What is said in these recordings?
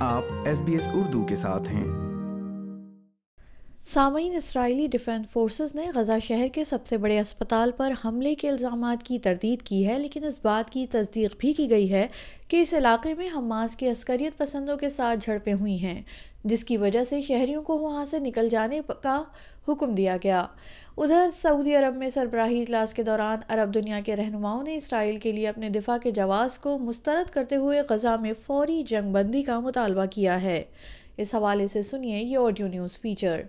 آپ S B S Urdu کے ساتھ ہیں۔ سامعین، اسرائیلی ڈیفنس فورسز نے غزہ شہر کے سب سے بڑے اسپتال پر حملے کے الزامات کی تردید کی ہے، لیکن اس بات کی تصدیق بھی کی گئی ہے کہ اس علاقے میں حماس کے عسکریت پسندوں کے ساتھ جھڑپیں ہوئی ہیں، جس کی وجہ سے شہریوں کو وہاں سے نکل جانے کا حکم دیا گیا۔ ادھر سعودی عرب میں سربراہی اجلاس کے دوران عرب دنیا کے رہنماؤں نے اسرائیل کے لیے اپنے دفاع کے جواز کو مسترد کرتے ہوئے غزہ میں فوری جنگ بندی کا مطالبہ کیا ہے۔ اس حوالے سے سنیے یہ آڈیو نیوز فیچر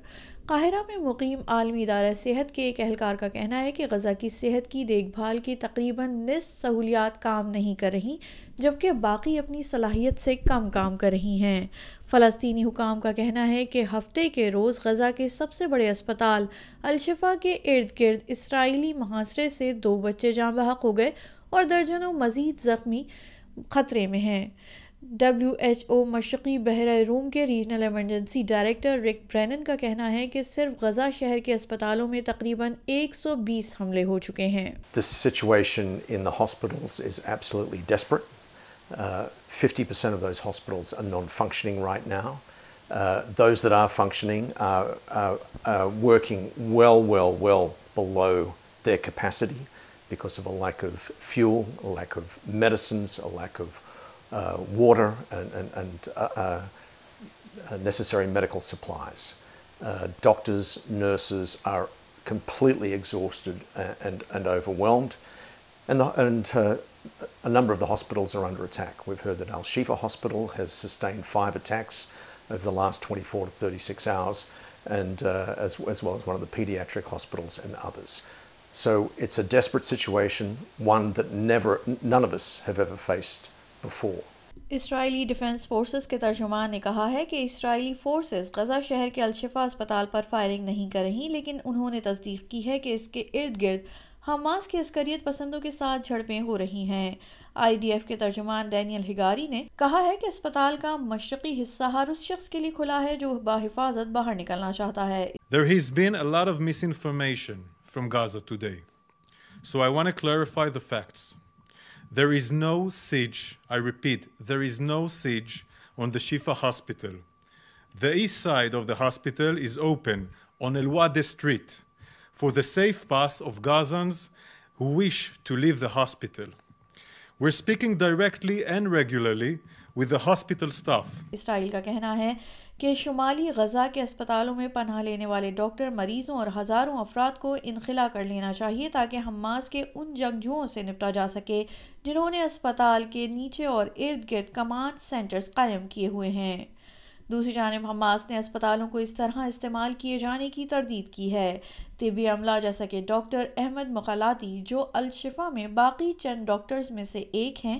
قاہرہ میں مقیم عالمی ادارہ صحت کے ایک اہلکار کا کہنا ہے کہ غزہ کی صحت کی دیکھ بھال کی تقریباً نصف سہولیات کام نہیں کر رہی، جبکہ باقی اپنی صلاحیت سے کم کام کر رہی ہیں۔ فلسطینی حکام کا کہنا ہے کہ ہفتے کے روز غزہ کے سب سے بڑے اسپتال الشفا کے ارد گرد اسرائیلی محاصرے سے دو بچے جاں بحق ہو گئے اور درجنوں مزید زخمی خطرے میں ہیں۔ ڈبلیو ایچ او مشرقی بحرہ روم کے ریجنل ایمرجنسی ڈائریکٹر رک برینن کا کہنا ہے کہ صرف غزہ شہر کے اسپتالوں میں تقریباً ایک سو بیس حملے ہو چکے ہیں۔ Fifty percent of those hospitals are non functioning right now those there are functioning working well well well below their capacity because of a lack of fuel lack of medicines lack of water and necessary medical supplies doctors nurses are completely exhausted and over whelmed and number of the hospitals are under attack we've heard that Al Shifa hospital has sustained five attacks in the last twenty four thirty six hours and as as was one of the paediatric hospitals and others so it's a desperate situation one that never none of us have ever faced before Israeli defence forces کے ترجمان نے کہا ہے کہ اسرائیلی forces Gaza شہر کے الشفا اسپتال پر firing نہیں کر رہی لیکن انہوں نے تصدیق کی ہے کہ اس کے ارد گرد حماس کی عسکریت پسندوں کے ساتھ جھڑپیں ہو رہی ہیں آئی ڈی ایف کے ترجمان ڈینیل ہگاری نے کہا ہے کہ اسپتال کا مشرقی حصہ ہر اس شخص کے لیے کھلا ہے جو بحفاظت باہر نکلنا چاہتا ہے There has been a lot of misinformation from Gaza today. So I want to clarify the facts. There is no siege, I repeat, there is no siege on the Shifa hospital. The east side of the hospital is open on El Wadi street. for the safe pass of Gazans who wish to leave the hospital. We're speaking directly and regularly with the hospital staff. اسرائیل کا کہنا ہے کہ شمالی غزہ کے اسپتالوں میں پناہ لینے والے ڈاکٹر مریضوں اور ہزاروں افراد کو انخلا کر لینا چاہیے تاکہ حماس کے ان جنگجوؤں سے نپٹا جا سکے جنہوں نے اسپتال کے نیچے اور ارد گرد کمانڈ سینٹرز قائم کیے ہوئے ہیں۔ دوسری جانب، حماس نے اسپتالوں کو اس طرح استعمال کیے جانے کی تردید کی ہے۔ طبی عملہ جیسا کہ ڈاکٹر احمد مخلاتی جو الشفا میں باقی چند ڈاکٹرز میں سے ایک ہیں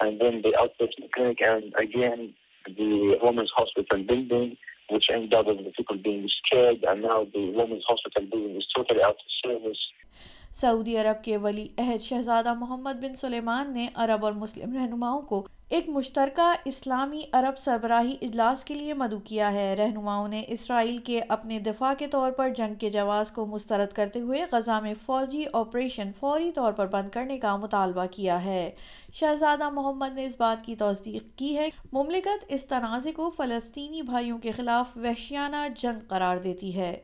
and then the outpatient clinic, and again the women's hospital building, which ended up with the people being scared, and now the women's hospital building is totally out of service. سعودی عرب کے ولی عہد شہزادہ محمد بن سلیمان نے عرب اور مسلم رہنماؤں کو ایک مشترکہ اسلامی عرب سربراہی اجلاس کے لیے مدعو کیا ہے۔ رہنماؤں نے اسرائیل کے اپنے دفاع کے طور پر جنگ کے جواز کو مسترد کرتے ہوئے غزہ میں فوجی آپریشن فوری طور پر بند کرنے کا مطالبہ کیا ہے۔ شہزادہ محمد نے اس بات کی تصدیق کی ہے۔ مملکت اس تنازع کو فلسطینی بھائیوں کے خلاف وحشیانہ جنگ قرار دیتی ہے۔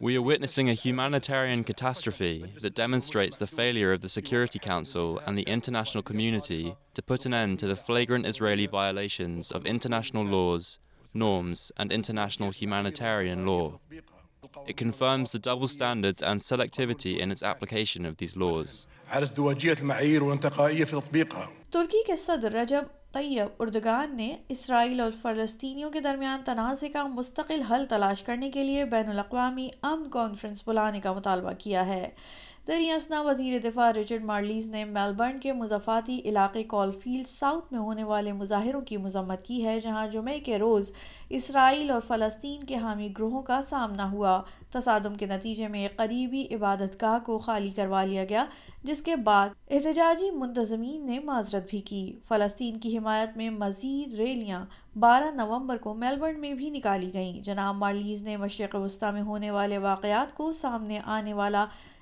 We are witnessing a humanitarian catastrophe that demonstrates the failure of the Security Council and the international community to put an end to the flagrant Israeli violations of international laws, norms, and international humanitarian law. It confirms the double standards and selectivity in its application of these laws. ترکی کے صدر رجب طیب، Erdogan نے اسرائیل اور فلسطینیوں کے درمیان تنازع کا مستقل حل تلاش کرنے کے لیے بین الاقوامی امن کانفرنس بلانے کا مطالبہ کیا ہے۔ دریاسنا وزیر دفاع رچرڈ مارلیز نے میلبرن کے مضافاتی علاقے کال فیلڈ ساؤتھ میں ہونے والے مظاہروں کی مذمت کی ہے، جہاں جمعے کے روز اسرائیل اور فلسطین کے حامی گروہوں کا سامنا ہوا۔ تصادم کے نتیجے میں ایک قریبی عبادت گاہ کو خالی کروا لیا گیا، جس کے بعد احتجاجی منتظمین نے معذرت بھی کی۔ فلسطین کی حمایت میں مزید ریلیاں بارہ نومبر کو میلبرن میں بھی نکالی گئیں۔ جناب مارلیز نے مشرق وسطی میں ہونے والے واقعات کو سامنے آنے والا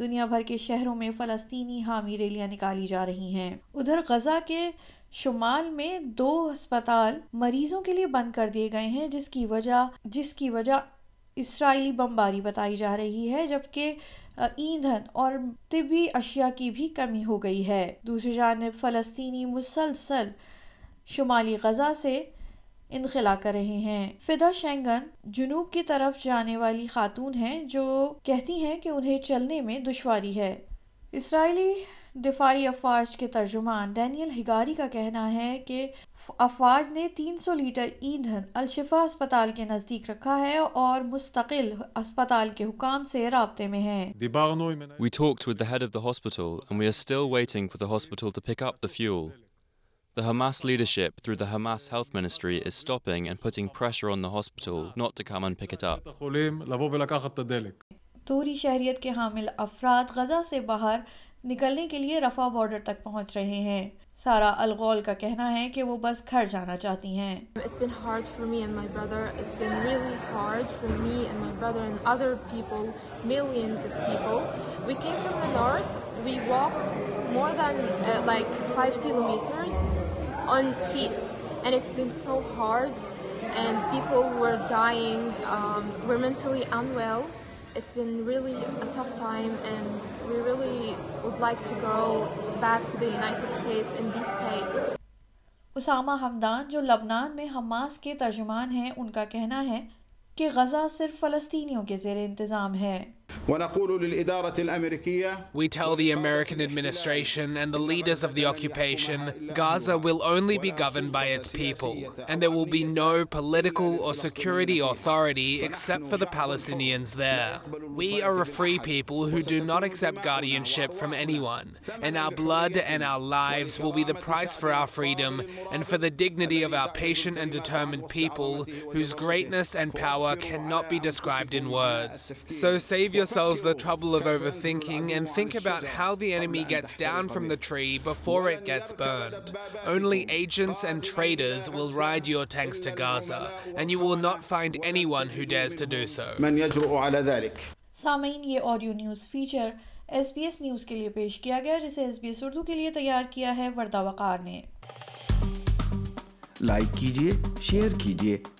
دنیا بھر کے شہروں میں فلسطینی حامی ریلیاں نکالی جا رہی ہیں۔ ادھر غزہ کے شمال میں دو ہسپتال مریضوں کے لیے بند کر دیے گئے ہیں، جس کی وجہ، جس کی وجہ اسرائیلی بمباری بتائی جا رہی ہے، جبکہ ایندھن اور طبی اشیاء کی بھی کمی ہو گئی ہے۔ دوسری جانب، فلسطینی مسلسل شمالی غزہ سے انخلا کر رہے ہیں۔ فدا شینگن جنوب کی طرف جانے والی خاتون ہیں جو کہتی ہیں کہ انہیں چلنے میں دشواری ہے۔ اسرائیلی دفاعی افواج کے ترجمان ڈینیل ہگاری کا کہنا ہے کہ افواج نے تین سو لیٹر ایندھن الشفا اسپتال کے نزدیک رکھا ہے اور مستقل اسپتال کے حکام سے رابطے میں ہیں۔ We talked with the head of the hospital and we are still waiting for the hospital to pick up the fuel. The Hamas leadership, through the Hamas health ministry, is stopping and putting pressure on the hospital not to come and pick it up. توری شہریت کے حامل افراد غزہ سے باہر نکلنے کے لیے رفع بارڈر تک پہنچ رہے ہیں سارا الغول کا کہنا ہے کہ وہ بس گھر جانا چاہتی ہیں more than uh, like 5 kilometers on feet, and it's been so hard. And people were dying. Um, we're mentally unwell. It's been really a tough time, and we really would like to go back to the United States and be safe. Usama حمدان جو لبنان میں Hamas کے ترجمان ہیں ان کا کہنا ہے کہ غزہ صرف فلسطینیوں کے زیر انتظام ہے We tell the American administration and the leaders of the occupation Gaza will only be governed by its people, and there will be no political or security authority except for the Palestinians there. We are a free people who do not accept guardianship from anyone, and our blood and our lives will be the price for our freedom and for the dignity of our patient and determined people whose greatness and power cannot be described in words. So save your yourselves the trouble of overthinking and think about how the enemy gets down from the tree before it gets burned. Only agents and traitors will ride your tanks to Gaza, and you will not find anyone who dares to do so. سامعین یہ audio news feature S B S news کے لیے پیش کیا گیا جسے S B S Urdu کے لیے تیار کیا ہے وردہ وقار نے لائک کیجیے شیئر کیجیے